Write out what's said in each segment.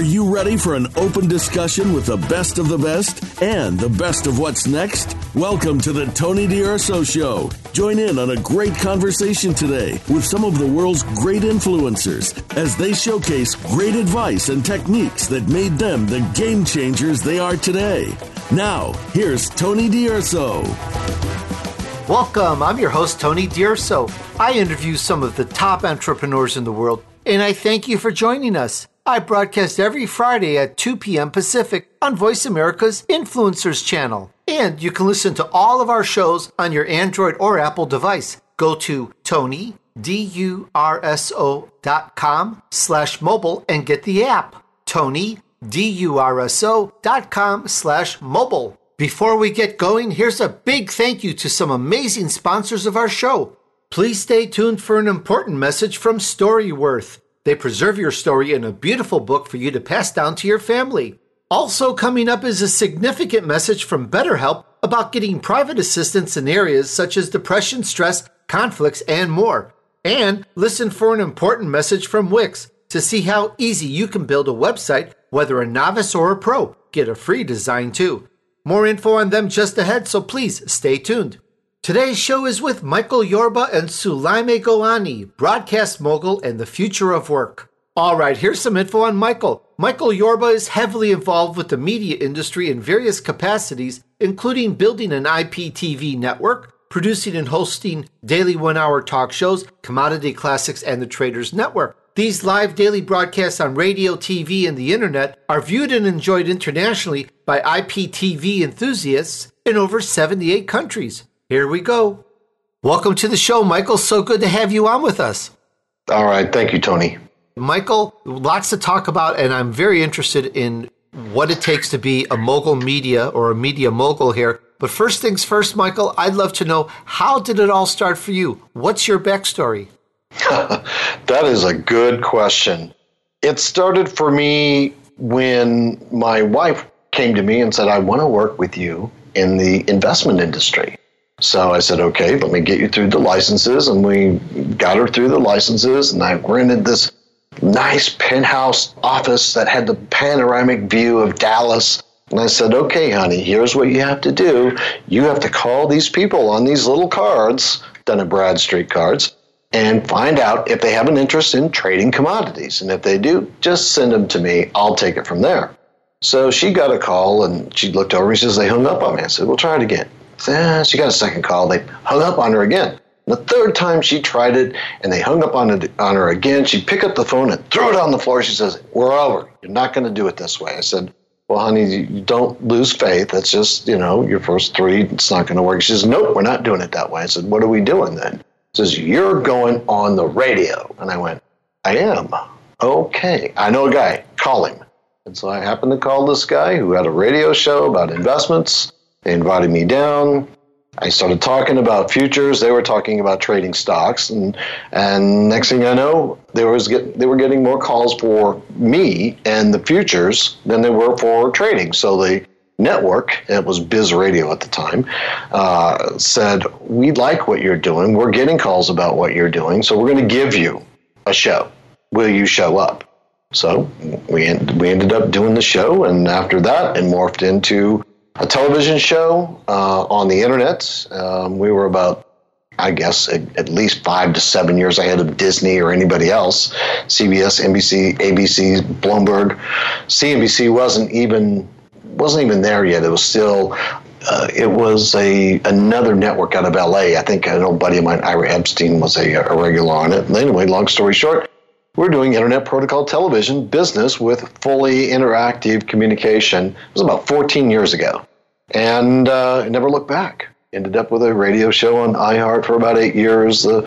Are you ready for an open discussion with the best of the best and the best of what's next? Welcome to the Tony D'Urso Show. Join in on a great conversation today with some of the world's great influencers as they showcase great advice and techniques that made them the game changers they are today. Now, here's Tony D'Urso. Welcome. I'm your host, Tony D'Urso. I interview some of the top entrepreneurs in the world, and I thank you for joining us. I broadcast every Friday at 2 p.m. Pacific on Voice America's Influencers channel. And you can listen to all of our shows on your Android or Apple device. Go to Tony, D-U-R-S-O dot com slash mobile and get the app. Tony, D-U-R-S-O dot com slash mobile. Before we get going, here's a big thank you to some amazing sponsors of our show. Please stay tuned for an important message from Storyworth. They preserve your story in a beautiful book for you to pass down to your family. Also, coming up is a significant message from BetterHelp about getting private assistance in areas such as depression, stress, conflicts, and more. And listen for an important message from Wix to see how easy you can build a website, whether a novice or a pro. Get a free design too. More info on them just ahead, so please stay tuned. Today's show is with Michael Yorba and Soulaima Gourani, broadcast mogul and the future of work. All right, here's some info on Michael. Michael Yorba is heavily involved with the media industry in various capacities, including building an IPTV network, producing and hosting daily one hour talk shows, Commodity Classics, and the Traders Network. These live daily broadcasts on radio, TV, and the internet are viewed and enjoyed internationally by IPTV enthusiasts in over 78 countries. Here we go. Welcome to the show, Michael. So good to have you on with us. All right. Thank you, Tony. Michael, lots to talk about, and I'm very interested in what it takes to be a mogul media or a media mogul here. But first things first, Michael, I'd love to know how did it all start for you? What's your backstory? that is a good question. It started for me when my wife came to me and said, I want to work with you in the investment industry. So I said, okay, let me get you through the licenses. And we got her through the licenses. And I rented this nice penthouse office that had the panoramic view of Dallas. And I said, okay, honey, here's what you have to do. You have to call these people on these little cards, Dun Bradstreet cards, and find out if they have an interest in trading commodities. And if they do, just send them to me. I'll take it from there. So she got a call and she looked over and she says, they hung up on me. I said, we'll try it again. Eh, she got a second call. They hung up on her again. The third time she tried it and they hung up on, it, on her again, she picked up the phone and threw it on the floor. She says, We're over. You're not going to do it this way. I said, Well, honey, you don't lose faith. That's just, you know, your first three, it's not going to work. She says, Nope, we're not doing it that way. I said, What are we doing then? She says, You're going on the radio. And I went, I am. Okay. I know a guy. Call him. And so I happened to call this guy who had a radio show about investments they invited me down. I started talking about futures. They were talking about trading stocks, and and next thing I know, they was get, they were getting more calls for me and the futures than they were for trading. So the network, it was Biz Radio at the time, uh, said we like what you're doing. We're getting calls about what you're doing, so we're going to give you a show. Will you show up? So we we ended up doing the show, and after that, it morphed into a television show uh, on the internet. Um, we were about, I guess, at, at, least five to seven years ahead of Disney or anybody else. CBS, NBC, ABC, Bloomberg, CNBC wasn't even wasn't even there yet. It was still. Uh, it was a another network out of LA. I think an old buddy of mine, Ira Epstein, was a, a regular on it. Anyway, long story short, we're doing internet protocol television business with fully interactive communication. It was about 14 years ago and uh, never looked back. Ended up with a radio show on iHeart for about eight years. Uh,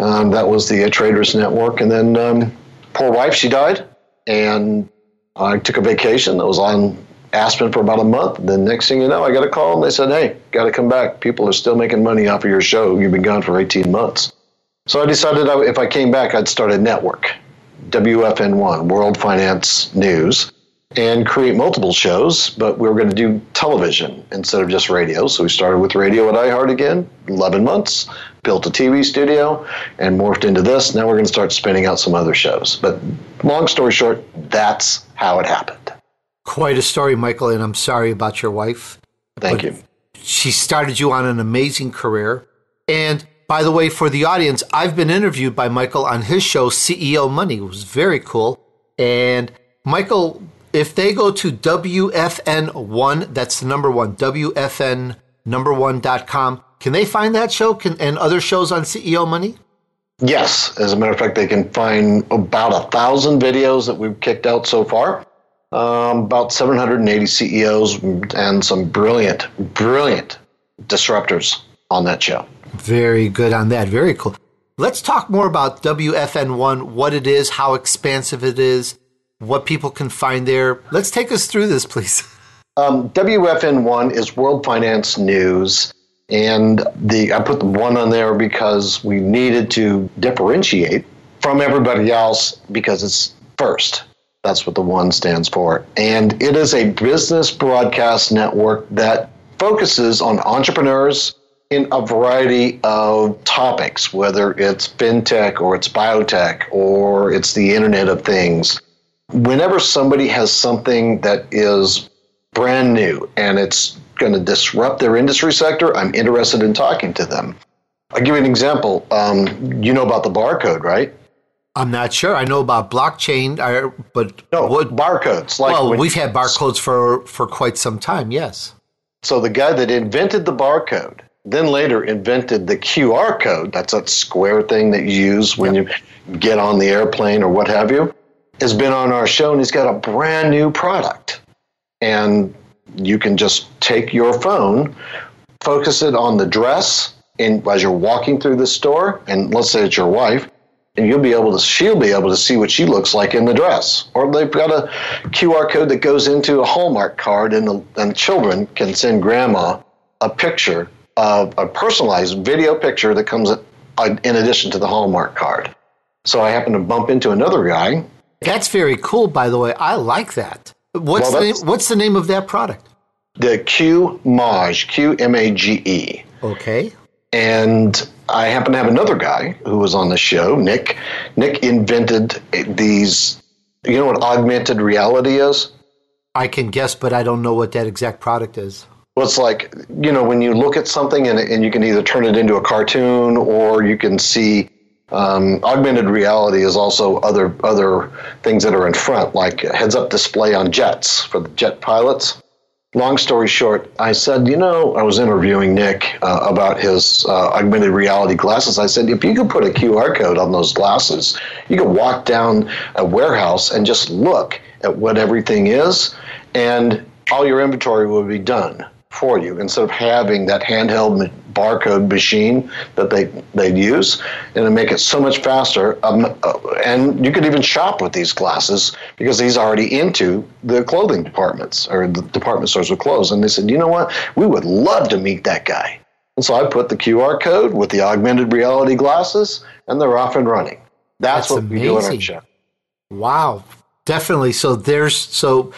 um, that was the uh, Traders Network. And then um, poor wife, she died. And I took a vacation that was on Aspen for about a month. Then next thing you know, I got a call and they said, hey, got to come back. People are still making money off of your show. You've been gone for 18 months. So I decided if I came back, I'd start a network, WFN1, World Finance News and create multiple shows, but we were going to do television instead of just radio. So we started with radio at iHeart again, 11 months. built a TV studio and morphed into this. Now we're going to start spinning out some other shows. But long story short, that's how it happened. Quite a story, Michael, and I'm sorry about your wife. Thank you. She started you on an amazing career. And by the way, for the audience, I've been interviewed by Michael on his show, CEO Money. It was very cool. And Michael, if they go to WFN1, that's the number one, WFN number one.com, can they find that show can, and other shows on CEO Money? Yes. As a matter of fact, they can find about a thousand videos that we've kicked out so far. Um, about 780 CEOs and some brilliant, brilliant disruptors on that show. Very good on that. Very cool. Let's talk more about WFN1, what it is, how expansive it is, what people can find there. Let's take us through this, please. Um, WFN1 is World Finance News. And the I put the one on there because we needed to differentiate from everybody else because it's first. That's what the one stands for. And it is a business broadcast network that focuses on entrepreneurs in a variety of topics, whether it's fintech or it's biotech or it's the Internet of Things. Whenever somebody has something that is brand new and it's going to disrupt their industry sector, I'm interested in talking to them. I'll give you an example. Um, you know about the barcode, right? I'm not sure. I know about blockchain, but no what barcodes? Like well, we've had barcodes for for quite some time. Yes. So the guy that invented the barcode, then later invented the QR code. That's that square thing that you use when yep. you get on the airplane or what have you. Has been on our show, and he's got a brand new product. And you can just take your phone, focus it on the dress, and as you're walking through the store, and let's say it's your wife, and you'll be able to she'll be able to see what she looks like in the dress or they've got a qr code that goes into a hallmark card and the and children can send grandma a picture of a personalized video picture that comes in addition to the hallmark card so i happen to bump into another guy that's very cool by the way i like that what's well, the name, what's the name of that product the q mage q m a g e okay and I happen to have another guy who was on the show, Nick. Nick invented these. You know what augmented reality is? I can guess, but I don't know what that exact product is. Well, it's like, you know, when you look at something and, and you can either turn it into a cartoon or you can see um, augmented reality is also other other things that are in front, like heads up display on jets for the jet pilots long story short, I said, you know, I was interviewing Nick uh, about his uh, augmented reality glasses. I said, if you could put a QR code on those glasses, you could walk down a warehouse and just look at what everything is, and all your inventory would be done for you. Instead of having that handheld barcode machine that they they'd use and to make it so much faster um, uh, and you could even shop with these glasses because he's already into the clothing departments or the department stores with clothes. And they said you know what? We would love to meet that guy. And so i put the qr code with the augmented reality glasses and they're off and running. That's, that's what amazing. we do in our show. Wow. Definitely. So there's so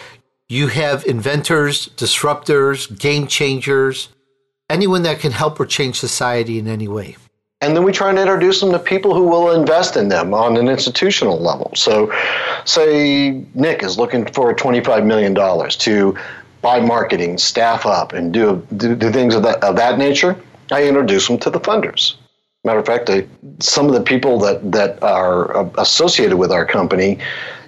you have inventors, disruptors, game changers, anyone that can help or change society in any way. And then we try and introduce them to people who will invest in them on an institutional level. So, say Nick is looking for $25 million to buy marketing, staff up, and do, do, do things of that, of that nature. I introduce them to the funders. Matter of fact, I, some of the people that, that are uh, associated with our company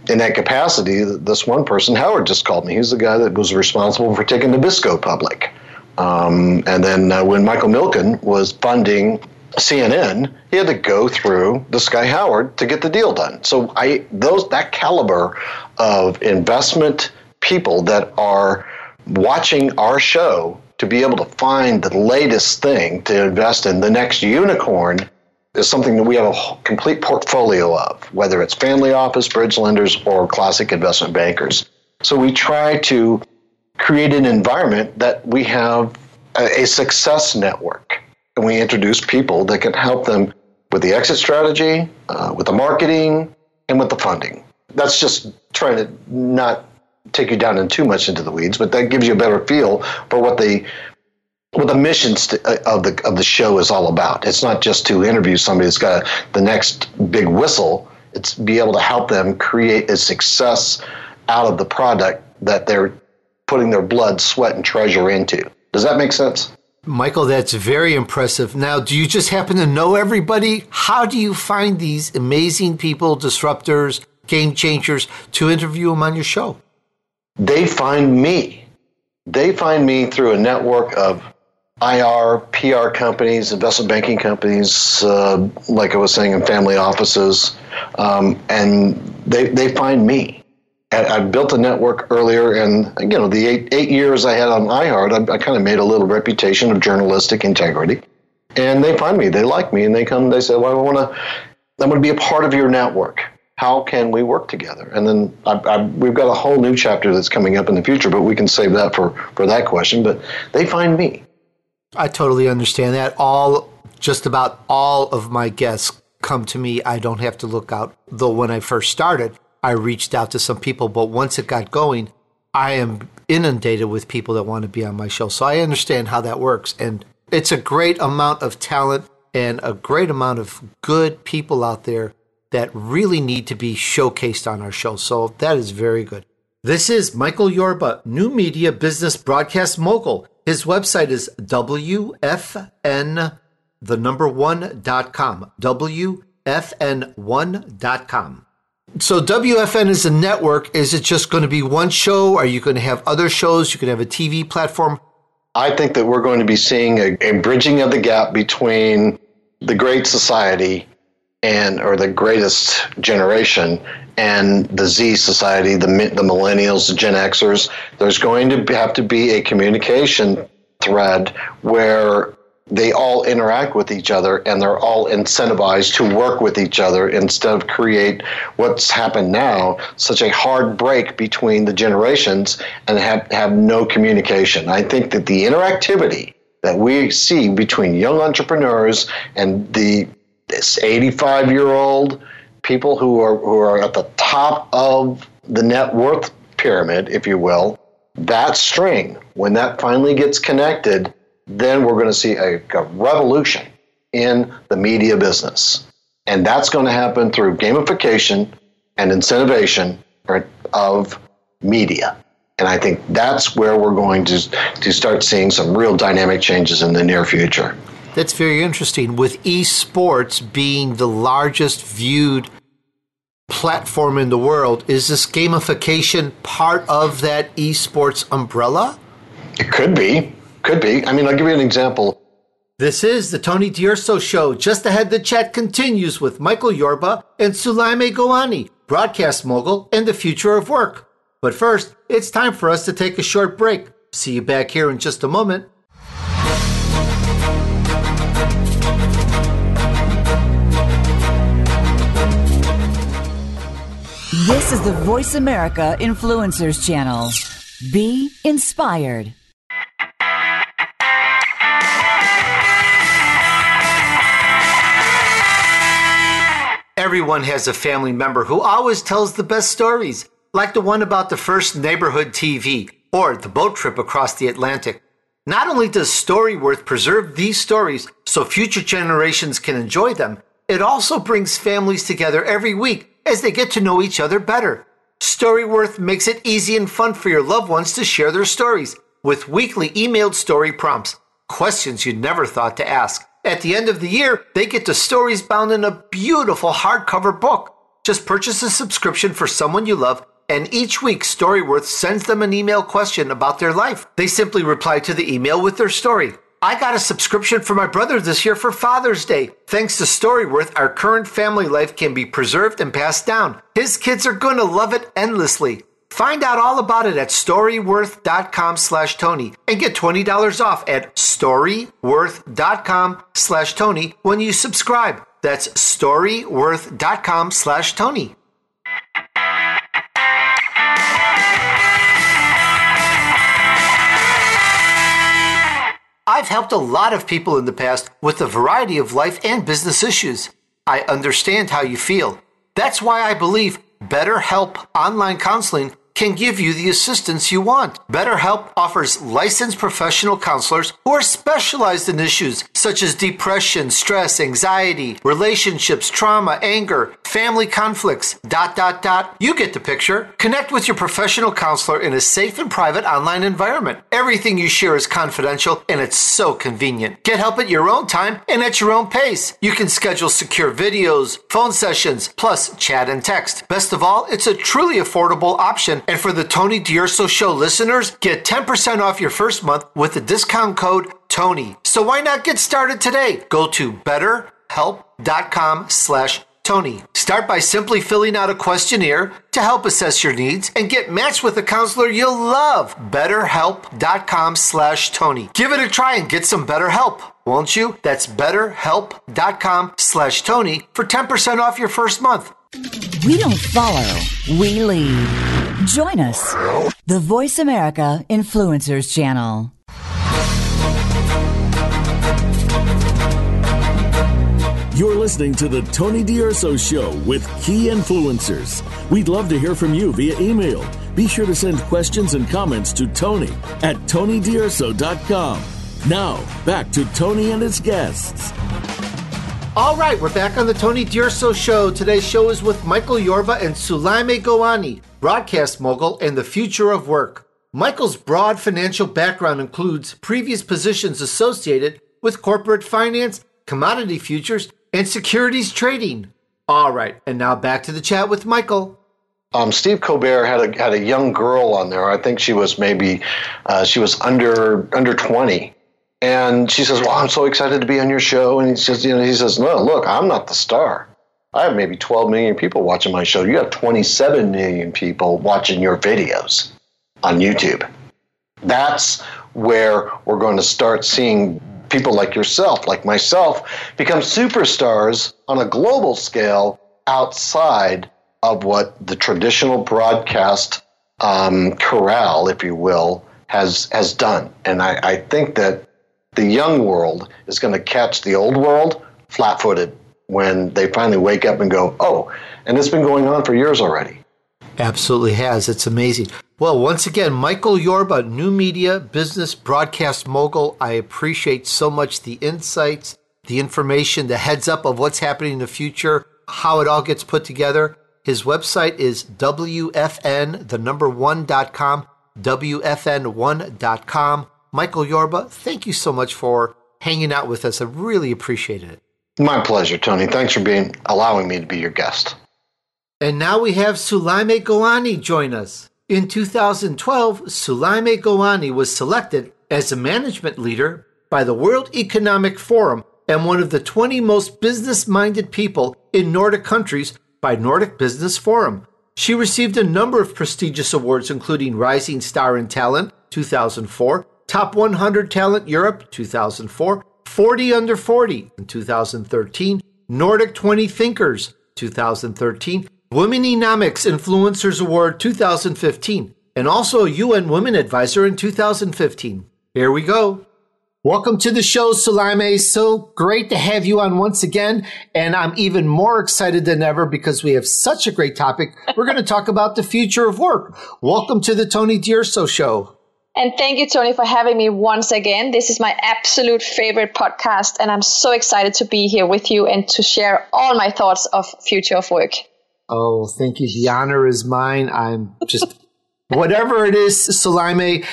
in that capacity, this one person, Howard, just called me. He's the guy that was responsible for taking Nabisco public. Um, and then uh, when Michael Milken was funding CNN, he had to go through this guy Howard to get the deal done. So I those that caliber of investment people that are watching our show to be able to find the latest thing to invest in the next unicorn is something that we have a complete portfolio of, whether it's family office, bridge lenders, or classic investment bankers. So we try to create an environment that we have a, a success network. And we introduce people that can help them with the exit strategy, uh, with the marketing, and with the funding. That's just trying to not take you down in too much into the weeds, but that gives you a better feel for what the what the mission st- uh, of the of the show is all about. It's not just to interview somebody that's got the next big whistle. It's be able to help them create a success out of the product that they're putting their blood, sweat, and treasure into. Does that make sense? Michael, that's very impressive. Now, do you just happen to know everybody? How do you find these amazing people, disruptors, game changers, to interview them on your show? They find me. They find me through a network of IR, PR companies, investment banking companies, uh, like I was saying, in family offices, um, and they, they find me. I built a network earlier, and you know, the eight eight years I had on iHeart, I, I kind of made a little reputation of journalistic integrity. And they find me, they like me, and they come. They say, "Well, I want to, I want to be a part of your network. How can we work together?" And then I, I, we've got a whole new chapter that's coming up in the future, but we can save that for for that question. But they find me. I totally understand that. All just about all of my guests come to me. I don't have to look out. Though when I first started, I reached out to some people, but once it got going, I am inundated with people that want to be on my show. So I understand how that works. And it's a great amount of talent and a great amount of good people out there that really need to be showcased on our show. So that is very good. This is Michael Yorba, new media business broadcast mogul. His website is WFN, the number one dot com, WFN1 dot com. So WFN is a network. Is it just going to be one show? Are you going to have other shows? You can have a TV platform. I think that we're going to be seeing a, a bridging of the gap between the great society and or the greatest generation and the Z society, the the millennials, the Gen Xers. There's going to have to be a communication thread where they all interact with each other and they're all incentivized to work with each other instead of create what's happened now such a hard break between the generations and have, have no communication i think that the interactivity that we see between young entrepreneurs and the this 85 year old people who are who are at the top of the net worth pyramid if you will that string when that finally gets connected then we're going to see a, a revolution in the media business. And that's going to happen through gamification and incentivization of media. And I think that's where we're going to, to start seeing some real dynamic changes in the near future. That's very interesting. With esports being the largest viewed platform in the world, is this gamification part of that esports umbrella? It could be. Could be. I mean, I'll give you an example. This is the Tony D'Urso Show. Just ahead, the chat continues with Michael Yorba and Soulaima Gourani, broadcast mogul and the future of work. But first, it's time for us to take a short break. See you back here in just a moment. This is the Voice America Influencers Channel. Be inspired. Everyone has a family member who always tells the best stories, like the one about the first neighborhood TV or the boat trip across the Atlantic. Not only does Storyworth preserve these stories so future generations can enjoy them, it also brings families together every week as they get to know each other better. Storyworth makes it easy and fun for your loved ones to share their stories with weekly emailed story prompts, questions you'd never thought to ask at the end of the year, they get the stories bound in a beautiful hardcover book. Just purchase a subscription for someone you love, and each week Storyworth sends them an email question about their life. They simply reply to the email with their story. I got a subscription for my brother this year for Father's Day. Thanks to Storyworth, our current family life can be preserved and passed down. His kids are going to love it endlessly. Find out all about it at storyworth.com slash Tony and get $20 off at storyworth.com slash Tony when you subscribe. That's storyworth.com slash Tony. I've helped a lot of people in the past with a variety of life and business issues. I understand how you feel. That's why I believe BetterHelp Online Counseling can give you the assistance you want. BetterHelp offers licensed professional counselors who are specialized in issues such as depression, stress, anxiety, relationships, trauma, anger, family conflicts, dot, dot, dot. You get the picture. Connect with your professional counselor in a safe and private online environment. Everything you share is confidential and it's so convenient. Get help at your own time and at your own pace. You can schedule secure videos, phone sessions, plus chat and text. Best of all, it's a truly affordable option. And for the Tony D'Urso Show listeners, get 10% off your first month with the discount code Tony. So why not get started today? Go to betterhelp.com slash Tony. Start by simply filling out a questionnaire to help assess your needs and get matched with a counselor you'll love. BetterHelp.com slash Tony. Give it a try and get some better help, won't you? That's betterhelp.com slash Tony for 10% off your first month. We don't follow, we lead. Join us, the Voice America Influencers Channel. You're listening to the Tony D'Urso Show with key influencers. We'd love to hear from you via email. Be sure to send questions and comments to Tony at TonyDurso.com. Now, back to Tony and his guests. All right, we're back on the Tony D'Urso Show. Today's show is with Michael Yorba and Soulaima Gourani, broadcast mogul and the future of work. Michael's broad financial background includes previous positions associated with corporate finance, commodity futures, and securities trading. All right, and now back to the chat with Michael. Um, Steve Colbert had a had a young girl on there. I think she was maybe uh, she was under under twenty, and she says, "Well, I'm so excited to be on your show." And he says, "You know," he says, "No, look, I'm not the star. I have maybe 12 million people watching my show. You have 27 million people watching your videos on YouTube. That's where we're going to start seeing people like yourself, like myself, become superstars on a global scale outside of what the traditional broadcast um, corral, if you will, has has done. And I, I think that the young world is going to catch the old world flat-footed when they finally wake up and go, "Oh!" And it's been going on for years already. Absolutely has. It's amazing. Well, once again, Michael Yorba, new media business broadcast mogul. I appreciate so much the insights, the information, the heads up of what's happening in the future, how it all gets put together. His website is WFN, the number one.com, WFN1.com. Michael Yorba, thank you so much for hanging out with us. I really appreciated it. My pleasure, Tony. Thanks for being allowing me to be your guest. And now we have Soulaima Gourani join us. In 2012, Soulaima Gourani was selected as a management leader by the World Economic Forum and one of the 20 most business minded people in Nordic countries by Nordic Business Forum. She received a number of prestigious awards, including Rising Star in Talent 2004, Top 100 Talent Europe 2004, 40 Under 40 in 2013, Nordic 20 Thinkers 2013, Womenomics Influencers Award 2015, and also a UN Women Advisor in 2015. Here we go. Welcome to the show, Soulaima. So great to have you on once again. And I'm even more excited than ever because we have such a great topic. We're going to talk about the future of work. Welcome to the Tony D'Urso Show. And thank you, Tony, for having me once again. This is my absolute favorite podcast, and I'm so excited to be here with you and to share all my thoughts of future of work. Oh, thank you. The honor is mine. I'm just whatever it is, Soulaima.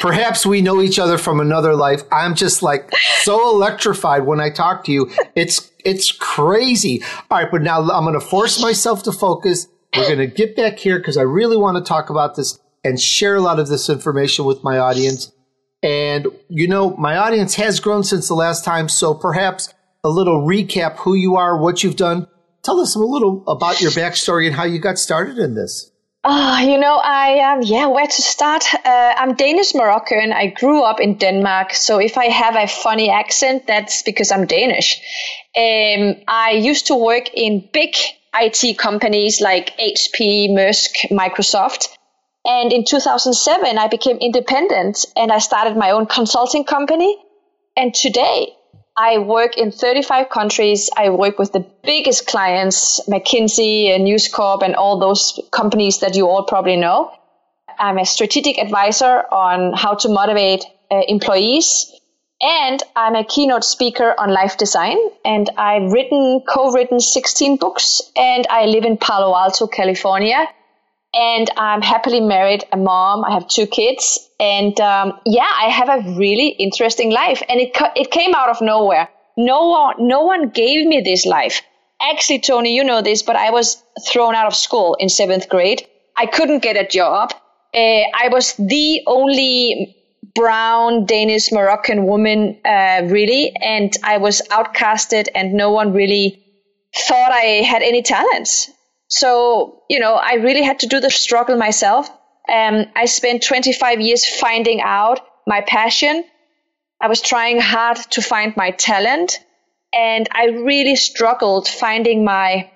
Perhaps we know each other from another life. I'm just like so electrified when I talk to you. It's it's crazy. All right, but now I'm going to force myself to focus. We're going to get back here because I really want to talk about this and share a lot of this information with my audience. And, you know, my audience has grown since the last time. So perhaps a little recap who you are, what you've done. Tell us a little about your backstory and how you got started in this. Oh, you know, I um, yeah, where to start? Uh, I'm Danish Moroccan. I grew up in Denmark, so if I have a funny accent, that's because I'm Danish. Um, I used to work in big IT companies like HP, Maersk, Microsoft, and in 2007, I became independent and I started my own consulting company. And today, I work in 35 countries. I work with the biggest clients, McKinsey and News Corp and all those companies that you all probably know. I'm a strategic advisor on how to motivate uh, employees. And I'm a keynote speaker on life design. And I've written, co written 16 books. And I live in Palo Alto, California. And I'm happily married, a mom. I have two kids. And um, yeah, I have a really interesting life. And it, it came out of nowhere. No one, no one gave me this life. Actually, Tony, you know this, but I was thrown out of school in seventh grade. I couldn't get a job. Uh, I was the only brown Danish Moroccan woman, uh, really, and I was outcasted, and no one really thought I had any talents. So, you know, I really had to do the struggle myself. Um, I spent 25 years finding out my passion. I was trying hard to find my talent, and I really struggled finding my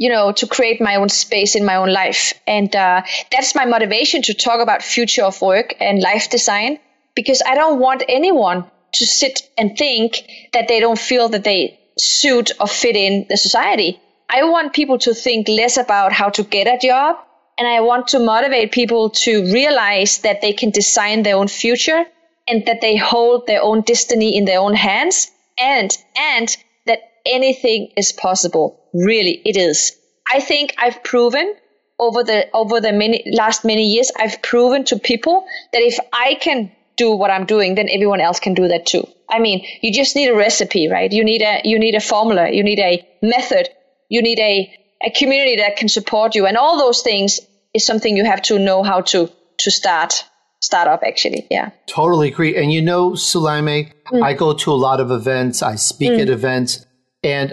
you know, to create my own space in my own life. And uh, that's my motivation to talk about future of work and life design, because I don't want anyone to sit and think that they don't feel that they suit or fit in the society. I want people to think less about how to get a job. And I want to motivate people to realize that they can design their own future and that they hold their own destiny in their own hands and, and that anything is possible. Really, it is. I think I've proven over the over the many last many years, I've proven to people that if I can do what I'm doing, then everyone else can do that too. I mean, you just need a recipe, right? You need a you need a formula, you need a method, you need a a community that can support you, and all those things is something you have to know how to to start start up actually. Yeah. Totally agree. And you know Soulaima, mm. i go to a lot of events. I speak mm. at events. And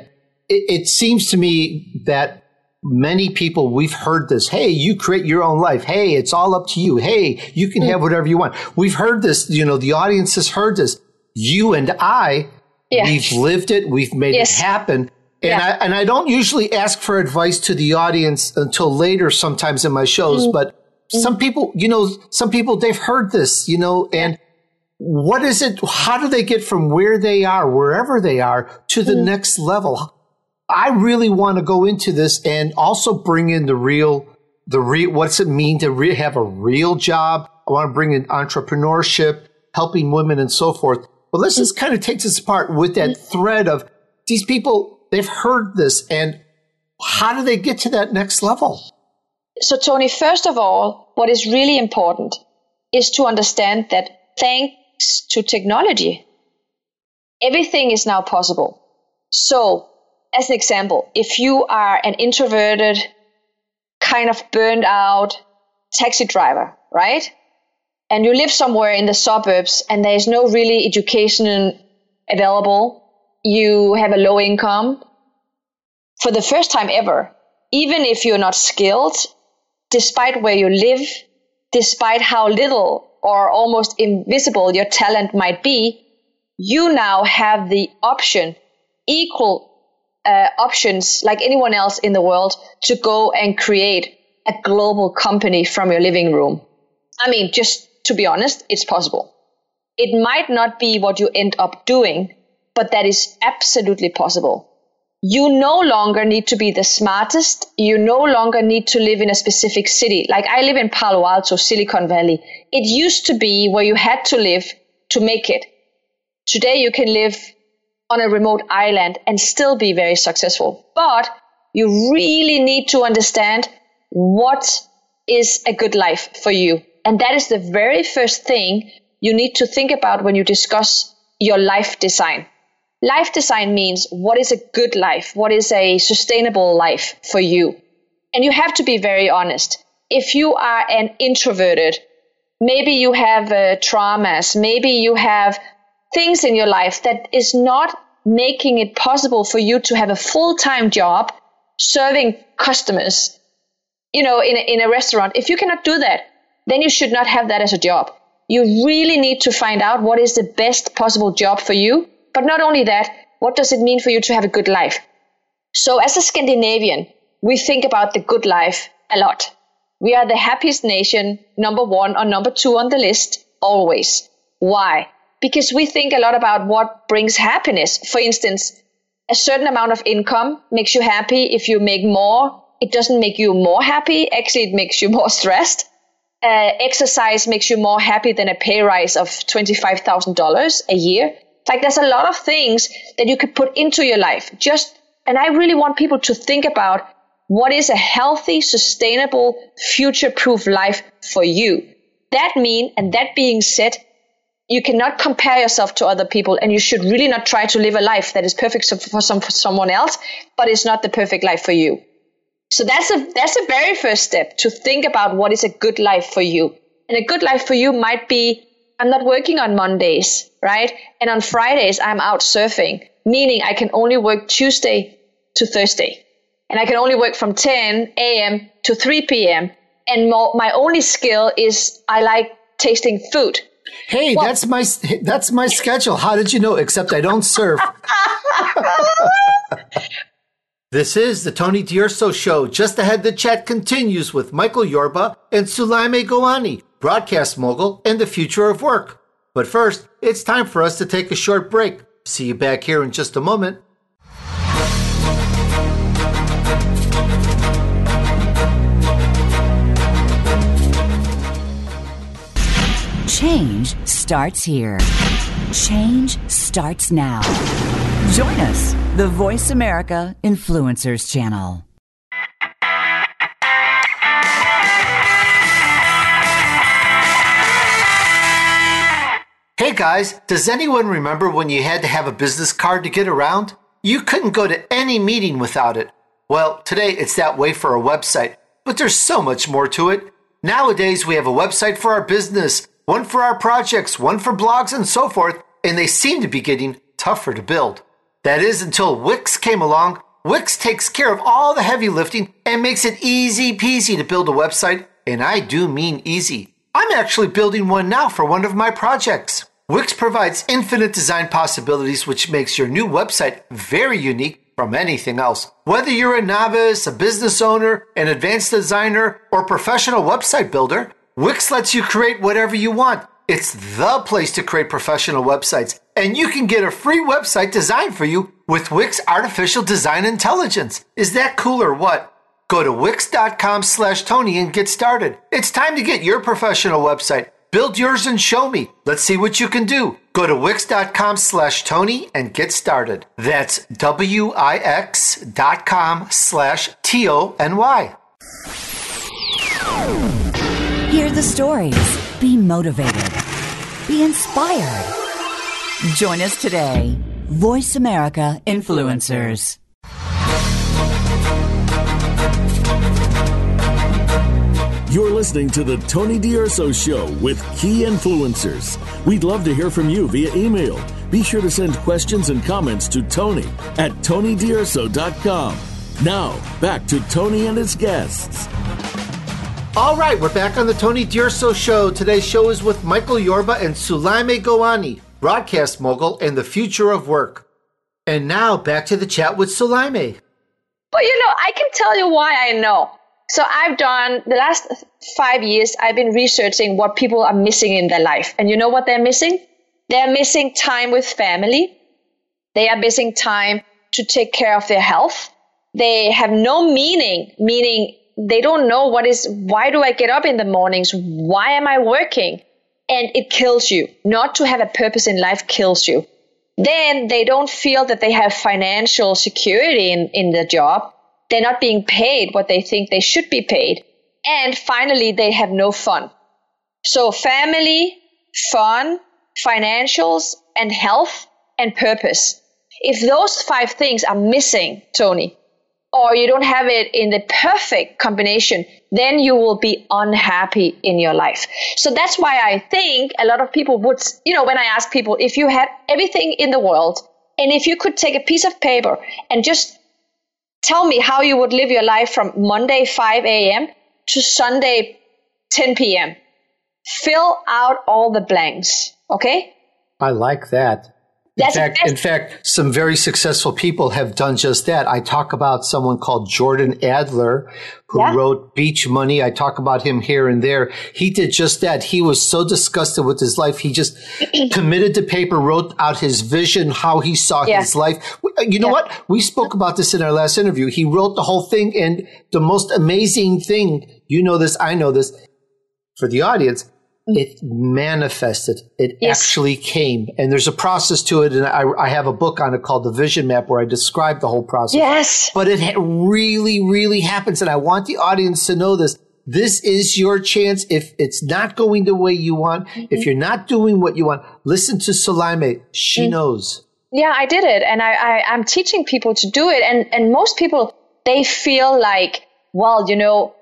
it, it seems to me that many people we've heard this hey you create your own life. Hey it's all up to you. Hey you can have whatever you want. We've heard this you know the audience has heard this. You and i yeah. we've lived it. We've made yes. it happen and yeah. I and I don't usually ask for advice to the audience until later sometimes in my shows, mm. but mm. some people, you know, some people they've heard this, you know, and what is it? How do they get from where they are, wherever they are, to the mm. next level? I really want to go into this and also bring in the real, the real, what's it mean to re- have a real job? I want to bring in entrepreneurship, helping women and so forth. But let's just kind of take this apart with that thread of these people, they've heard this and how do they get to that next level? So, Tony, first of all, what is really important is to understand that thanks to technology, everything is now possible. So, as an example, if you are an introverted, kind of burned out taxi driver, right? And you live somewhere in the suburbs and there is no really education available, you have a low income. For the first time ever, even if you're not skilled, despite where you live, despite how little or almost invisible your talent might be, you now have the option, equal uh, options like anyone else in the world to go and create a global company from your living room. I mean, just to be honest, it's possible. It might not be what you end up doing, but that is absolutely possible. You no longer need to be the smartest. You no longer need to live in a specific city. Like I live in Palo Alto, Silicon Valley. It used to be where you had to live to make it. Today you can live on a remote island and still be very successful. But you really need to understand what is a good life for you. And that is the very first thing you need to think about when you discuss your life design. Life design means what is a good life? What is a sustainable life for you? And you have to be very honest. If you are an introverted, maybe you have uh, traumas, maybe you have things in your life that is not making it possible for you to have a full-time job serving customers you know in a, in a restaurant if you cannot do that then you should not have that as a job you really need to find out what is the best possible job for you but not only that what does it mean for you to have a good life so as a scandinavian we think about the good life a lot we are the happiest nation number one or number two on the list always why because we think a lot about what brings happiness. For instance, a certain amount of income makes you happy. If you make more, it doesn't make you more happy. Actually, it makes you more stressed. uh, exercise makes you more happy than a pay rise of $25,000 a year. Like there's a lot of things that you could put into your life. Just, and I really want people to think about what is a healthy, sustainable, future proof life for you. That mean, and that being said, you cannot compare yourself to other people and you should really not try to live a life that is perfect for, some, for someone else, but it's not the perfect life for you. So that's a that's a very first step to think about what is a good life for you. And a good life for you might be I'm not working on Mondays, right? And on Fridays I'm out surfing, meaning I can only work Tuesday to Thursday. And I can only work from 10 a.m. to 3 p.m. And my only skill is I like tasting food. Hey, well, that's my that's my schedule. How did you know? Except I don't surf. This is the Tony D'Urso Show. Just ahead, the chat continues with Michael Yorba and Soulaima Gourani, broadcast mogul and the future of work. But first, it's time for us to take a short break. See you back here in just a moment. Change starts here. Change starts now. Join us, the Voice America Influencers Channel. Guys, does anyone remember when you had to have a business card to get around? You couldn't go to any meeting without it. Well, today it's that way for a website, but there's so much more to it. Nowadays, we have a website for our business, one for our projects, one for blogs, and so forth, and they seem to be getting tougher to build. That is until Wix came along. Wix takes care of all the heavy lifting and makes it easy peasy to build a website, and I do mean easy. I'm actually building one now for one of my projects. Wix provides infinite design possibilities, which makes your new website very unique from anything else. Whether you're a novice, a business owner, an advanced designer, or professional website builder, Wix lets you create whatever you want it's the place to create professional websites, and you can get a free website designed for you with Wix Artificial Design Intelligence. Is that cool or what? Go to wix.com slash Tony and get started. It's time to get your professional website. Build yours and show me. Let's see what you can do. Go to wix.com slash Tony and get started. That's W-I-X dot com slash T-O-N-Y. Hear the stories be motivated. Be inspired. Join us today. Voice America Influencers. You're listening to the Tony D'Urso Show with key influencers. We'd love to hear from you via email. Be sure to send questions and comments to Tony at TonyDurso.com. Now, back to Tony and his guests. All right, we're back on the Tony D'Urso Show. Today's show is with Michael Yorba and Soulaima Gourani, broadcast mogul and the future of work. And now back to the chat with Soulaima. But you know, I can tell you why I know. So I've done the last five years, I've been researching what people are missing in their life. And you know what they're missing? They're missing time with family. They are missing time to take care of their health. They have no meaning, meaning they don't know what is why do I get up in the mornings? Why am I working? And it kills you. Not to have a purpose in life kills you. Then they don't feel that they have financial security in, in the job. They're not being paid what they think they should be paid. And finally, they have no fun. So family, fun, financials, and health and purpose. If those five things are missing, Tony, or you don't have it in the perfect combination, then you will be unhappy in your life. So that's why I think a lot of people would, you know, when I ask people, if you had everything in the world and if you could take a piece of paper and just tell me how you would live your life from Monday 5 a.m. to Sunday 10 p.m., fill out all the blanks. Okay? I like that. In fact, in fact, some very successful people have done just that. I talk about someone called Jordan Adler who yeah. wrote Beach Money. I talk about him here and there. He did just that. He was so disgusted with his life. He just committed to paper, wrote out his vision, how he saw yeah. his life. Uh, you know yeah. what? We spoke about this in our last interview. He wrote the whole thing and the most amazing thing, you know this, I know this. for the audience, it manifested. It yes. actually came. And there's a process to it. And I, I, have a book on it called The Vision Map where I describe the whole process. Yes. But it really, really happens. And I want the audience to know this. This is your chance. If it's not going the way you want, mm-hmm. if you're not doing what you want, listen to Soulaima. She mm-hmm. knows. Yeah, I did it. And I, I, I'm teaching people to do it. And, and most people, they feel like, well, you know,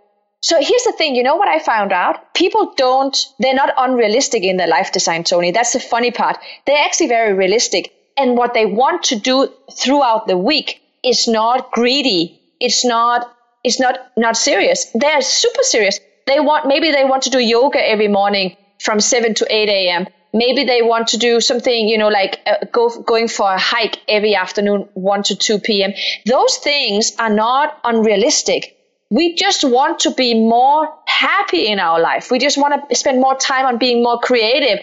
so here's the thing, you know what I found out? People don't, they're not unrealistic in their life design, Tony. That's the funny part. They're actually very realistic. And what they want to do throughout the week is not greedy. It's not, it's not, not serious. They're super serious. They want, maybe they want to do yoga every morning from 7 to 8 a.m. Maybe they want to do something, you know, like uh, go, going for a hike every afternoon, 1 to 2 p.m. Those things are not unrealistic we just want to be more happy in our life. We just want to spend more time on being more creative.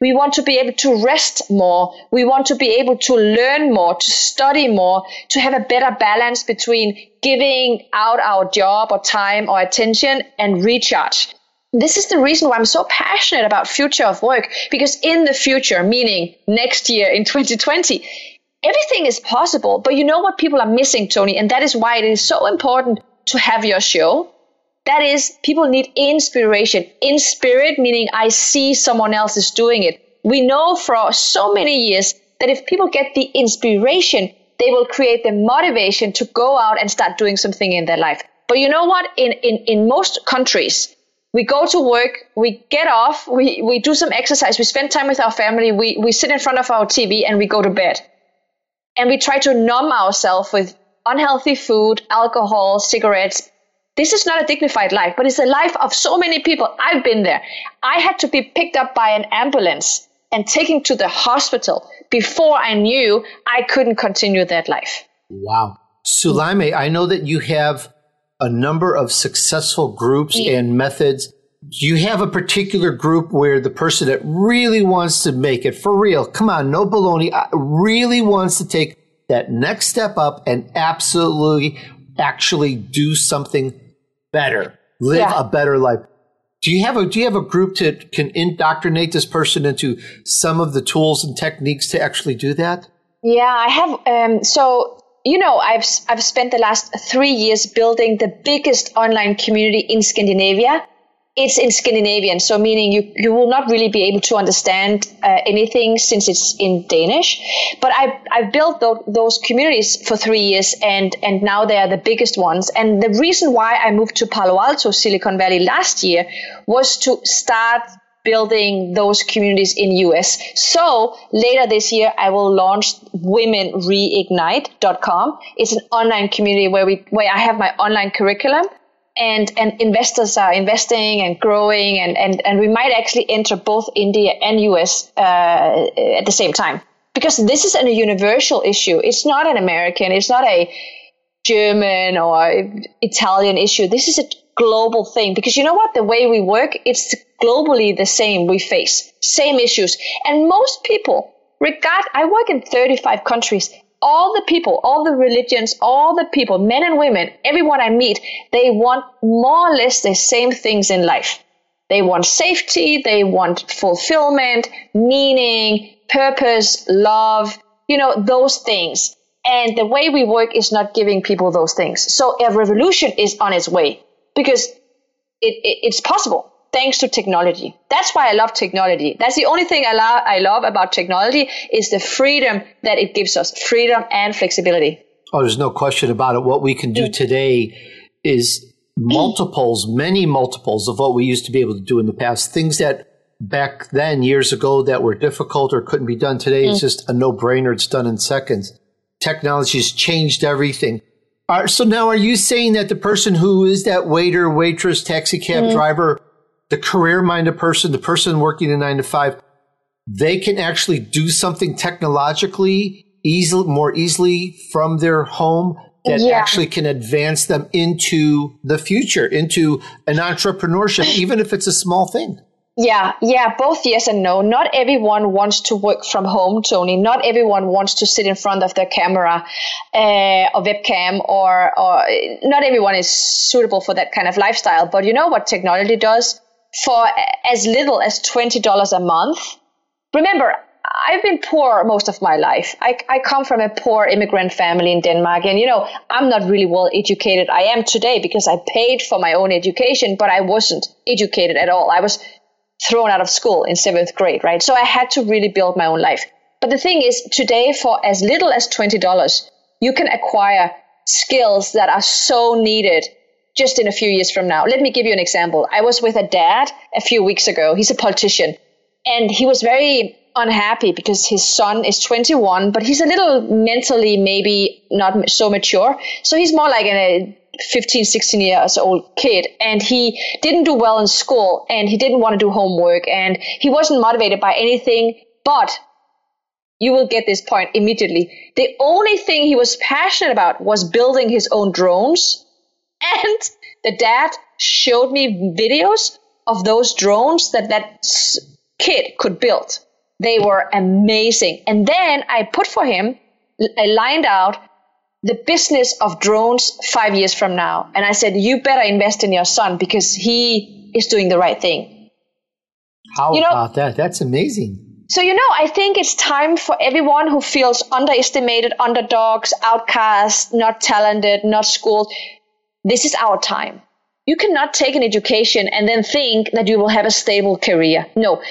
We want to be able to rest more. We want to be able to learn more, to study more, to have a better balance between giving out our job or time or attention and recharge. This is the reason why I'm so passionate about future of work because in the future, meaning next year in 2020, everything is possible. But you know what people are missing, Tony? And that is why it is so important to have your show. That is, people need inspiration. In spirit, meaning I see someone else is doing it. We know for so many years that if people get the inspiration, they will create the motivation to go out and start doing something in their life. But you know what? In, in, in most countries, we go to work, we get off, we, we do some exercise, we spend time with our family, we, we sit in front of our TV and we go to bed. And we try to numb ourselves with unhealthy food, alcohol, cigarettes. This is not a dignified life, but it's a life of so many people. I've been there. I had to be picked up by an ambulance and taken to the hospital before I knew I couldn't continue that life. Wow. Soulaima, I know that you have a number of successful groups yeah. and methods. Do you have a particular group where the person that really wants to make it for real, come on, no baloney, uh, really wants to take that next step up and absolutely actually do something better, live yeah. a better life. Do you have a do you have a group to can indoctrinate this person into some of the tools and techniques to actually do that? Yeah, I have. Um, so you know, I've I've spent the last three years building the biggest online community in Scandinavia it's in Scandinavian, so meaning you, you will not really be able to understand uh, anything since it's in Danish. But I've, I've built th- those communities for three years and, and now they are the biggest ones. And the reason why I moved to Palo Alto, Silicon Valley last year was to start building those communities in US. So later this year, I will launch womenreignite.com. It's an online community where we, where I have my online curriculum and and investors are investing and growing and and, and we might actually enter both India and US uh, at the same time because this is a universal issue. It's not an American. It's not a German or Italian issue. This is a global thing because you know what? The way we work, it's globally the same we face, same issues. And most people, regard, I work in 35 countries all the people, all the religions, all the people, men and women, everyone I meet, they want more or less the same things in life. They want safety, they want fulfillment, meaning, purpose, love, you know, those things. And the way we work is not giving people those things. So a revolution is on its way because it, it, it's possible thanks to technology. That's why I love technology. That's the only thing I, lo- I love about technology is the freedom that it gives us, freedom and flexibility. Oh, there's no question about it. What we can do today is multiples, many multiples of what we used to be able to do in the past. Things that back then, years ago, that were difficult or couldn't be done today, mm. it's just a no brainer. It's done in seconds. Technology has changed everything. so now are you saying that the person who is that waiter, waitress, taxi cab mm. driver, the career minded person, the person working a nine to five, they can actually do something technologically easily, more easily from their home that yeah. actually can advance them into the future, into an entrepreneurship, even if it's a small thing. Yeah, yeah, both yes and no. Not everyone wants to work from home, Tony. Not everyone wants to sit in front of their camera uh, or webcam, or, or not everyone is suitable for that kind of lifestyle. But you know what technology does? For as little as $20 a month. Remember, I've been poor most of my life. I, I come from a poor immigrant family in Denmark. And, you know, I'm not really well educated. I am today because I paid for my own education, but I wasn't educated at all. I was thrown out of school in seventh grade, right? So I had to really build my own life. But the thing is, today, for as little as $20, you can acquire skills that are so needed just in a few years from now. Let me give you an example. I was with a dad a few weeks ago. He's a politician. And he was very unhappy because his son is 21, but he's a little mentally maybe not so mature. So he's more like a 15, 16 years old kid. And he didn't do well in school and he didn't want to do homework and he wasn't motivated by anything. But you will get this point immediately. The only thing he was passionate about was building his own drones. And the dad showed me videos of those drones that that kid could build. They were amazing. And then I put for him, I lined out the business of drones five years from now. And I said, you better invest in your son because he is doing the right thing. How you know, about that? That's amazing. So, you know, I think it's time for everyone who feels underestimated, underdogs, outcasts, not talented, not schooled. This is our time. You cannot take an education and then think that you will have a stable career. No,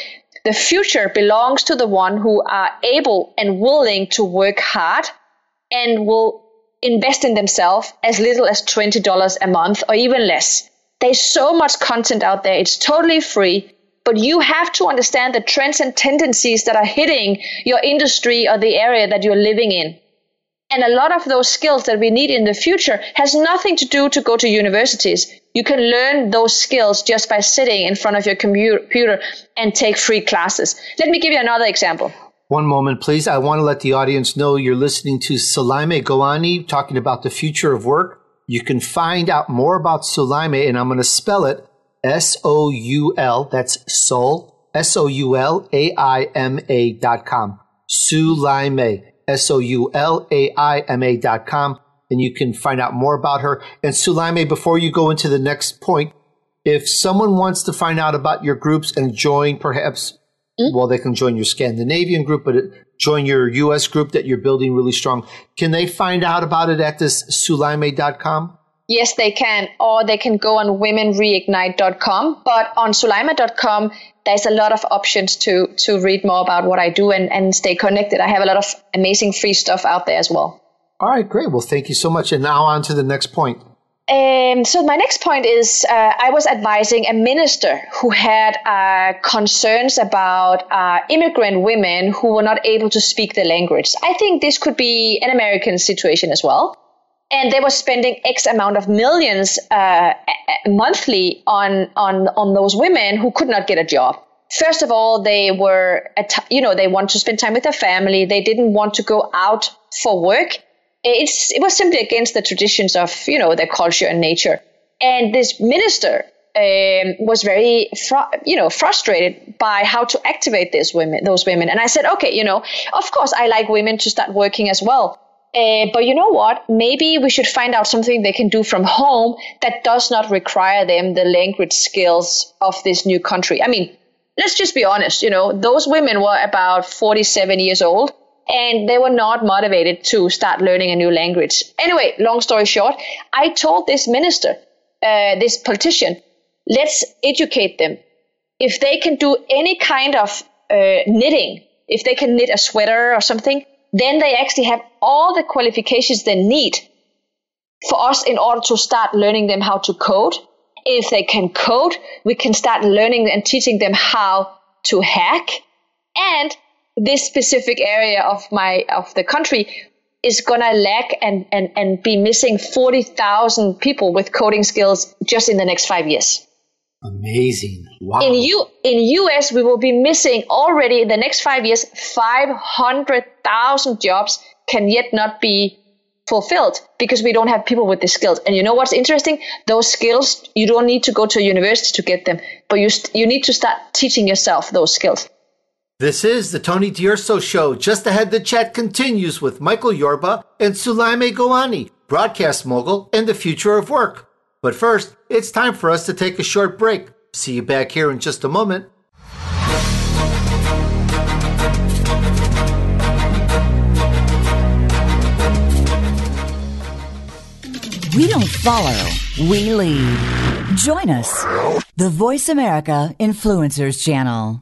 the future belongs to the one who are able and willing to work hard and will invest in themselves as little as $20 a month or even less. There's so much content out there. It's totally free, but you have to understand the trends and tendencies that are hitting your industry or the area that you're living in. And a lot of those skills that we need in the future has nothing to do to go to universities. You can learn those skills just by sitting in front of your computer and take free classes. Let me give you another example. One moment, please. I want to let the audience know you're listening to Soulaima Gourani talking about the future of work. You can find out more about Soulaima, and I'm going to spell it S O U L. That's Soul, S O U L A I M A dot com. Soulaima, S O U L A I M A dot com and you can find out more about her. And Soulaima, before you go into the next point, if someone wants to find out about your groups and join perhaps, mm-hmm. well, they can join your Scandinavian group, but join your US group that you're building really strong. Can they find out about it at this soulaima.com? Yes, they can, or they can go on womenreignite.com. But on soulaima.com, there's a lot of options to to read more about what I do and, and stay connected. I have a lot of amazing free stuff out there as well. All right, great. Well, thank you so much. And now on to the next point. Um, so my next point is uh, I was advising a minister who had uh, concerns about uh, immigrant women who were not able to speak the language. I think this could be an American situation as well. And they were spending X amount of millions uh, monthly on, on, on those women who could not get a job. First of all, they were, you know, they want to spend time with their family. They didn't want to go out for work it's, it was simply against the traditions of, you know, their culture and nature. And this minister um, was very, fr- you know, frustrated by how to activate these women, those women. And I said, okay, you know, of course I like women to start working as well. Uh, but you know what? Maybe we should find out something they can do from home that does not require them the language skills of this new country. I mean, let's just be honest, you know, those women were about 47 years old and they were not motivated to start learning a new language. Anyway, long story short, I told this minister, uh, this politician, let's educate them. If they can do any kind of uh, knitting, if they can knit a sweater or something, then they actually have all the qualifications they need for us in order to start learning them how to code. If they can code, we can start learning and teaching them how to hack. And this specific area of my of the country is gonna lack and and and be missing forty thousand people with coding skills just in the next five years. Amazing! Wow. In U in US, we will be missing already in the next five years five hundred thousand jobs can yet not be fulfilled because we don't have people with the skills. And you know what's interesting? Those skills you don't need to go to a university to get them, but you st- you need to start teaching yourself those skills. This is the Tony D'Urso Show. Just ahead, the chat continues with Michael Yorba and Soulaima Gourani, broadcast mogul and the future of work. But first, it's time for us to take a short break. See you back here in just a moment. We don't follow, we lead. Join us, the Voice America Influencers Channel.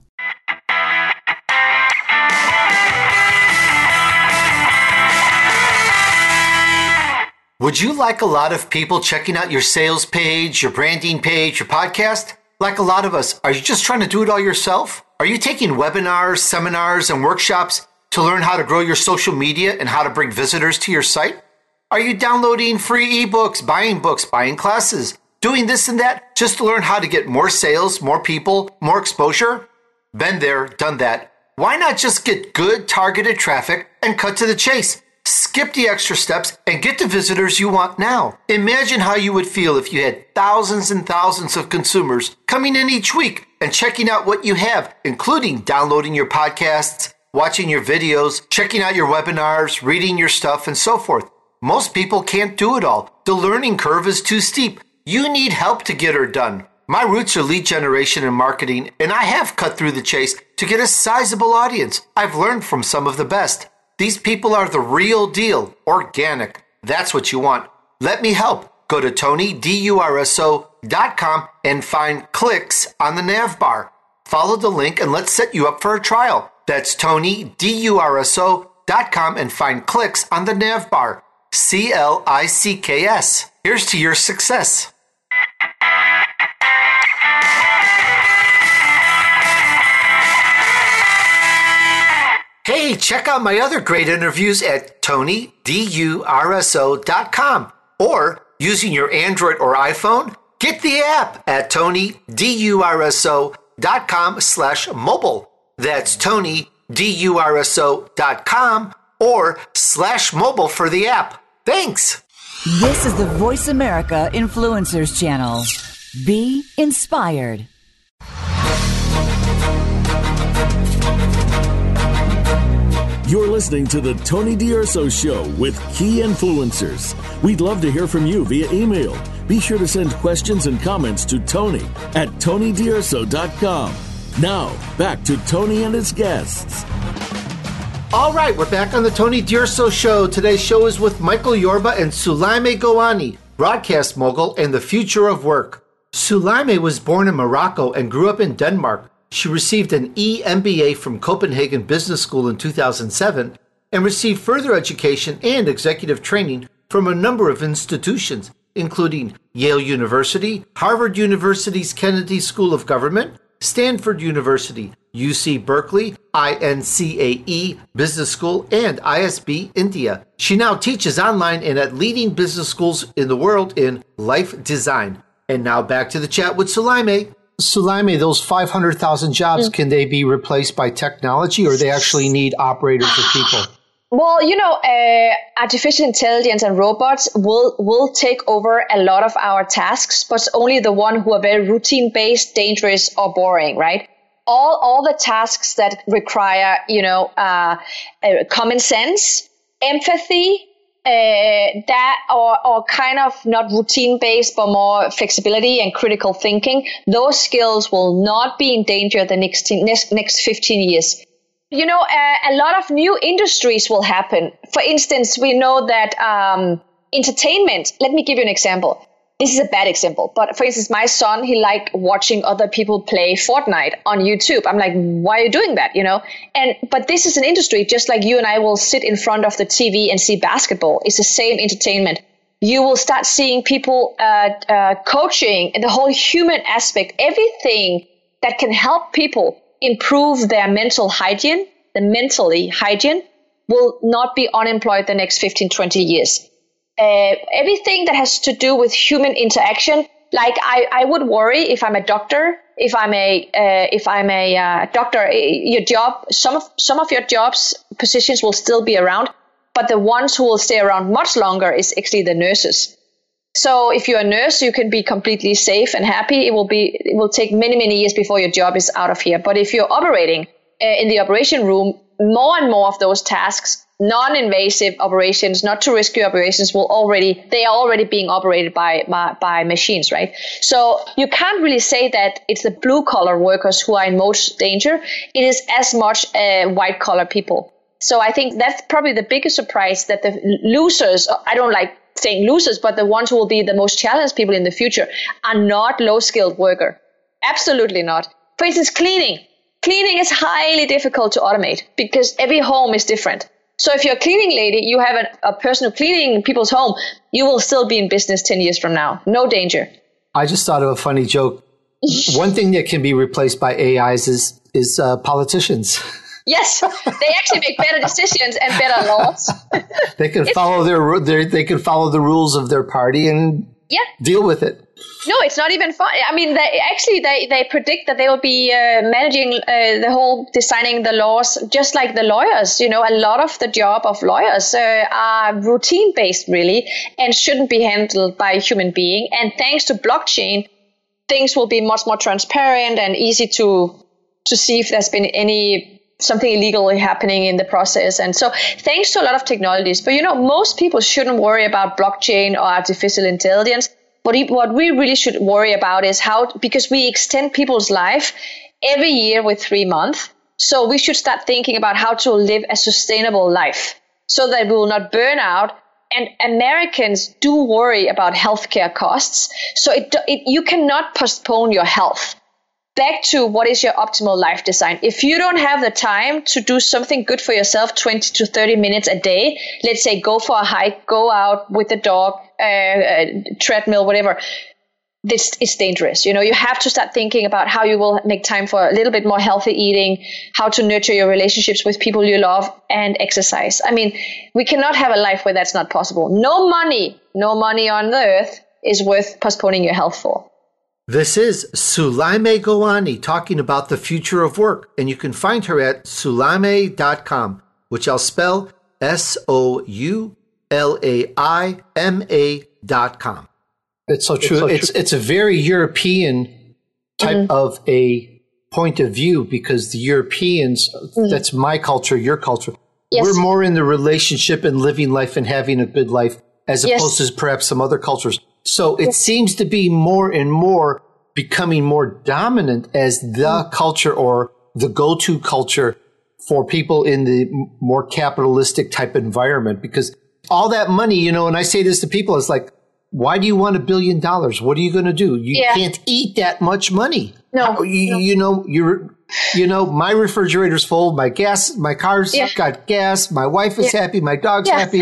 Would you like a lot of people checking out your sales page, your branding page, your podcast? Like a lot of us, are you just trying to do it all yourself? Are you taking webinars, seminars, and workshops to learn how to grow your social media and how to bring visitors to your site? Are you downloading free ebooks, buying books, buying classes, doing this and that just to learn how to get more sales, more people, more exposure? Been there, done that. Why not just get good targeted traffic and cut to the chase? Skip the extra steps and get the visitors you want now. Imagine how you would feel if you had thousands and thousands of consumers coming in each week and checking out what you have, including downloading your podcasts, watching your videos, checking out your webinars, reading your stuff, and so forth. Most people can't do it all. The learning curve is too steep. You need help to get her done. My roots are lead generation and marketing, and I have cut through the chase to get a sizable audience. I've learned from some of the best. These people are the real deal, organic. That's what you want. Let me help. Go to TonyDURSO.com and find clicks on the nav bar. Follow the link and let's set you up for a trial. That's TonyDURSO.com and find clicks on the nav bar. C L I C K S. Here's to your success. Hey, check out my other great interviews at TonyDURSO.com or using your Android or iPhone, get the app at TonyDURSO.com slash mobile. That's TonyDURSO.com or slash mobile for the app. Thanks. This is the Voice America Influencers Channel. Be inspired. You're listening to the Tony D'Urso Show with key influencers. We'd love to hear from you via email. Be sure to send questions and comments to Tony at TonyDurso.com. Now, back to Tony and his guests. All right, we're back on the Tony D'Urso Show. Today's show is with Michael Yorba and Soulaima Gourani, broadcast mogul and the future of work. Soulaima was born in Morocco and grew up in Denmark. She received an EMBA from Copenhagen Business School in 2007 and received further education and executive training from a number of institutions, including Yale University, Harvard University's Kennedy School of Government, Stanford University, UC Berkeley, INCAE Business School, and ISB India. She now teaches online and at leading business schools in the world in life design. And now back to the chat with Soulaima. Soulaima, those 500,000 jobs, mm. can they be replaced by technology or they actually need operators or people? Well, you know, uh, artificial intelligence and robots will will take over a lot of our tasks, but only the one who are very routine based, dangerous, or boring, right? All all the tasks that require, you know, uh, uh, common sense, empathy, uh, that or, or kind of not routine based but more flexibility and critical thinking those skills will not be in danger the next next, next 15 years. You know a, a lot of new industries will happen. For instance we know that um, entertainment. Let me give you an example this is a bad example, but for instance, my son, he liked watching other people play Fortnite on YouTube. I'm like, why are you doing that? You know? And, but this is an industry, just like you and I will sit in front of the TV and see basketball. It's the same entertainment. You will start seeing people, uh, uh, coaching and the whole human aspect, everything that can help people improve their mental hygiene, the mentally hygiene will not be unemployed the next 15, 20 years uh, everything that has to do with human interaction. Like I, I would worry if I'm a doctor, if I'm a uh, if I'm a uh, doctor, eh, your job, some of some of your jobs positions will still be around, but the ones who will stay around much longer is actually the nurses. So if you're a nurse, you can be completely safe and happy. It will be it will take many many years before your job is out of here. But if you're operating uh, in the operation room, more and more of those tasks non-invasive operations, not too risky operations will already they are already being operated by, by, machines, right? So you can't really say that it's the blue collar workers who are in most danger. It is as much uh, white collar people. So I think that's probably the biggest surprise that the losers. I don't like saying losers, but the ones who will be the most challenged people in the future are not low skilled worker. Absolutely not. For instance, cleaning. Cleaning is highly difficult to automate because every home is different. So if you're a cleaning lady, you have a, a person cleaning people's home, you will still be in business 10 years from now. No danger. I just thought of a funny joke. One thing that can be replaced by AIs is, is uh, politicians. Yes, they actually make better decisions and better laws. they can follow their, their they can follow the rules of their party and yeah. deal with it. No, it's not even fun. I mean, they, actually, they, they predict that they will be uh, managing uh, the whole designing the laws, just like the lawyers. You know, a lot of the job of lawyers uh, are routine based, really, and shouldn't be handled by a human being. And thanks to blockchain, things will be much more transparent and easy to to see if there's been any something illegal happening in the process. And so thanks to a lot of technologies, but you know, most people shouldn't worry about blockchain or artificial intelligence what, what we really should worry about is how, because we extend people's life every year with three months. So we should start thinking about how to live a sustainable life so that we will not burn out. And Americans do worry about healthcare costs. So it, it, you cannot postpone your health. Back to what is your optimal life design. If you don't have the time to do something good for yourself 20 to 30 minutes a day, let's say go for a hike, go out with the dog, uh, treadmill, whatever, this is dangerous. You know, you have to start thinking about how you will make time for a little bit more healthy eating, how to nurture your relationships with people you love, and exercise. I mean, we cannot have a life where that's not possible. No money, no money on earth is worth postponing your health for. This is Soulaima Gourani talking about the future of work, and you can find her at soulaima.com, which I'll spell S O U L A I M A dot com. It's so true. It's, so it's, true. it's, a very European type mm-hmm. of a point of view because the Europeans, mm-hmm. that's my culture, your culture. Yes. We're more in the relationship and living life and having a good life as yes. opposed to perhaps some other cultures. So it yes. seems to be more and more becoming more dominant as the mm-hmm. culture or the go-to culture for people in the more capitalistic type environment because all that money, you know, and I say this to people, it's like, why do you want a billion dollars? What are you going to do? You yeah. can't eat that much money. No, you, no. you know, you're, you know, my refrigerator's full. My gas, my car's yeah. got gas. My wife is yeah. happy. My dog's happy.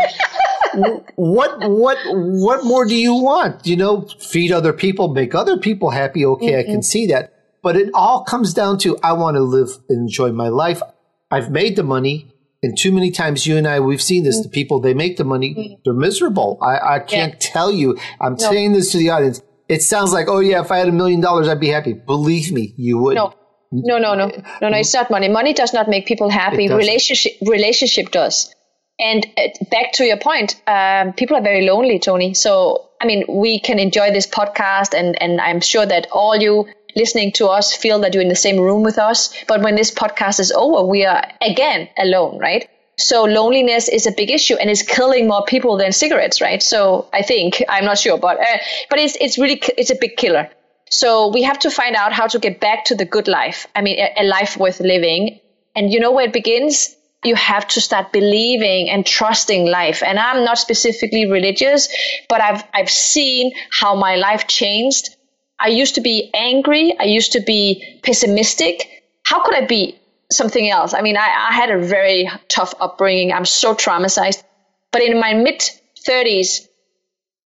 what, what, what more do you want? You know, feed other people, make other people happy. Okay. Mm-hmm. I can see that. But it all comes down to, I want to live and enjoy my life. I've made the money. And too many times you and I, we've seen this. The people, they make the money, mm. they're miserable. I, I can't yeah. tell you. I'm no. saying this to the audience. It sounds like, oh yeah, if I had a million dollars, I'd be happy. Believe me, you would. No. No, no, no, no, no. It's not money. Money does not make people happy. Relationship, relationship does. And uh, back to your point, um, people are very lonely, Tony. So, I mean, we can enjoy this podcast, and and I'm sure that all you listening to us feel that you're in the same room with us. But when this podcast is over, we are again alone, right? So loneliness is a big issue and it's killing more people than cigarettes, right? So I think I'm not sure, but uh, but it's it's really it's a big killer. So we have to find out how to get back to the good life. I mean, a, a life worth living. And you know where it begins? You have to start believing and trusting life. And I'm not specifically religious, but I've I've seen how my life changed I used to be angry. I used to be pessimistic. How could I be something else? I mean, I, I had a very tough upbringing. I'm so traumatized. But in my mid 30s,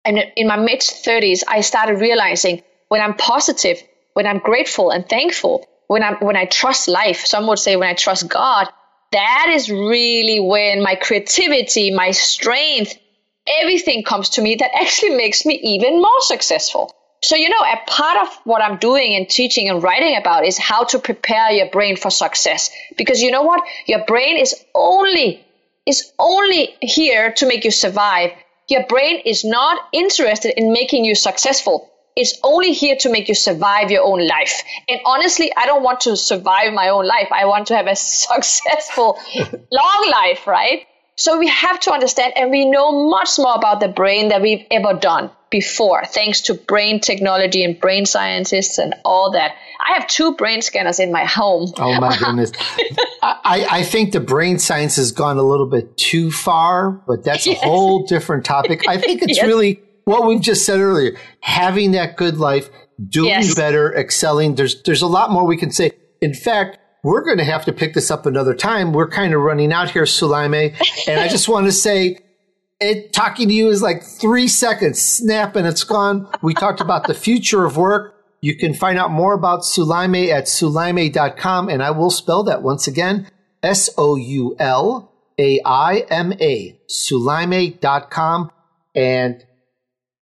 and in my mid 30s, I started realizing when I'm positive, when I'm grateful and thankful, when I'm when I trust life, some would say when I trust God, that is really when my creativity, my strength, everything comes to me that actually makes me even more successful. So, you know, a part of what I'm doing and teaching and writing about is how to prepare your brain for success. Because you know what? Your brain is only, is only here to make you survive. Your brain is not interested in making you successful. It's only here to make you survive your own life. And honestly, I don't want to survive my own life. I want to have a successful, long life, right? So we have to understand, and we know much more about the brain than we've ever done before, thanks to brain technology and brain scientists and all that. I have two brain scanners in my home. Oh my goodness. I, I think the brain science has gone a little bit too far, but that's yes. a whole different topic. I think it's yes. really what we've just said earlier. Having that good life, doing yes. better, excelling. There's there's a lot more we can say. In fact, we're going to have to pick this up another time. We're kind of running out here, Soulaima. And I just want to say, it talking to you is like three seconds, snap, and it's gone. We talked about the future of work. You can find out more about Soulaima at soulaima.com, and I will spell that once again S O U L A I M A, soulaima.com. And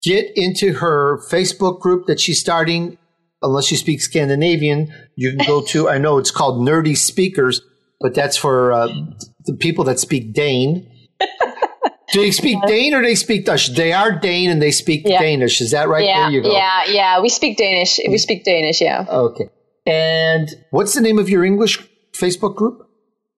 get into her Facebook group that she's starting unless you speak Scandinavian, you can go to, I know it's called Nerdy Speakers, but that's for uh, the people that speak Dane. Do they speak yeah. Dane or they speak Dutch? They are Dane and they speak yeah. Danish. Is that right? There you go. Yeah, yeah, yeah. We speak Danish. We speak Danish. Yeah. Okay. And what's the name of your English Facebook group?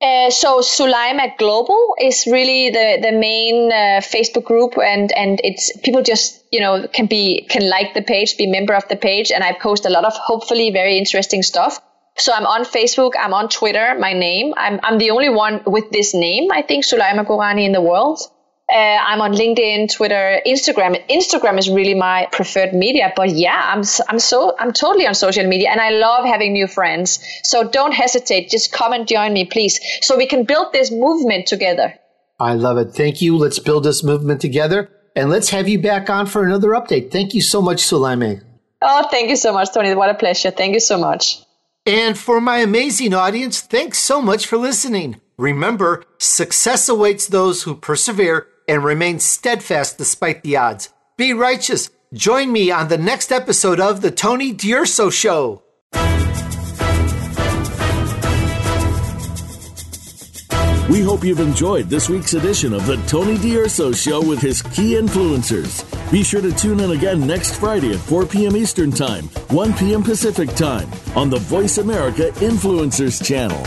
Uh, so Soulaima Global is really the the main uh, Facebook group, and and it's people just you know can be can like the page, be member of the page, and I post a lot of hopefully very interesting stuff. So I'm on Facebook, I'm on Twitter, my name. I'm I'm the only one with this name, I think, Soulaima Gourani in the world. Uh, I'm on LinkedIn, Twitter, Instagram. Instagram is really my preferred media. But yeah, I'm I'm so I'm totally on social media, and I love having new friends. So don't hesitate. Just come and join me, please, so we can build this movement together. I love it. Thank you. Let's build this movement together, and let's have you back on for another update. Thank you so much, Soulaima. Oh, thank you so much, Tony. What a pleasure. Thank you so much. And for my amazing audience, thanks so much for listening. Remember, success awaits those who persevere and remain steadfast despite the odds. Be righteous. Join me on the next episode of The Tony D'Urso Show. We hope you've enjoyed this week's edition of the Tony D'Urso Show with his key influencers. Be sure to tune in again next Friday at 4 p.m. Eastern Time, 1 p.m. Pacific Time on the Voice America Influencers channel.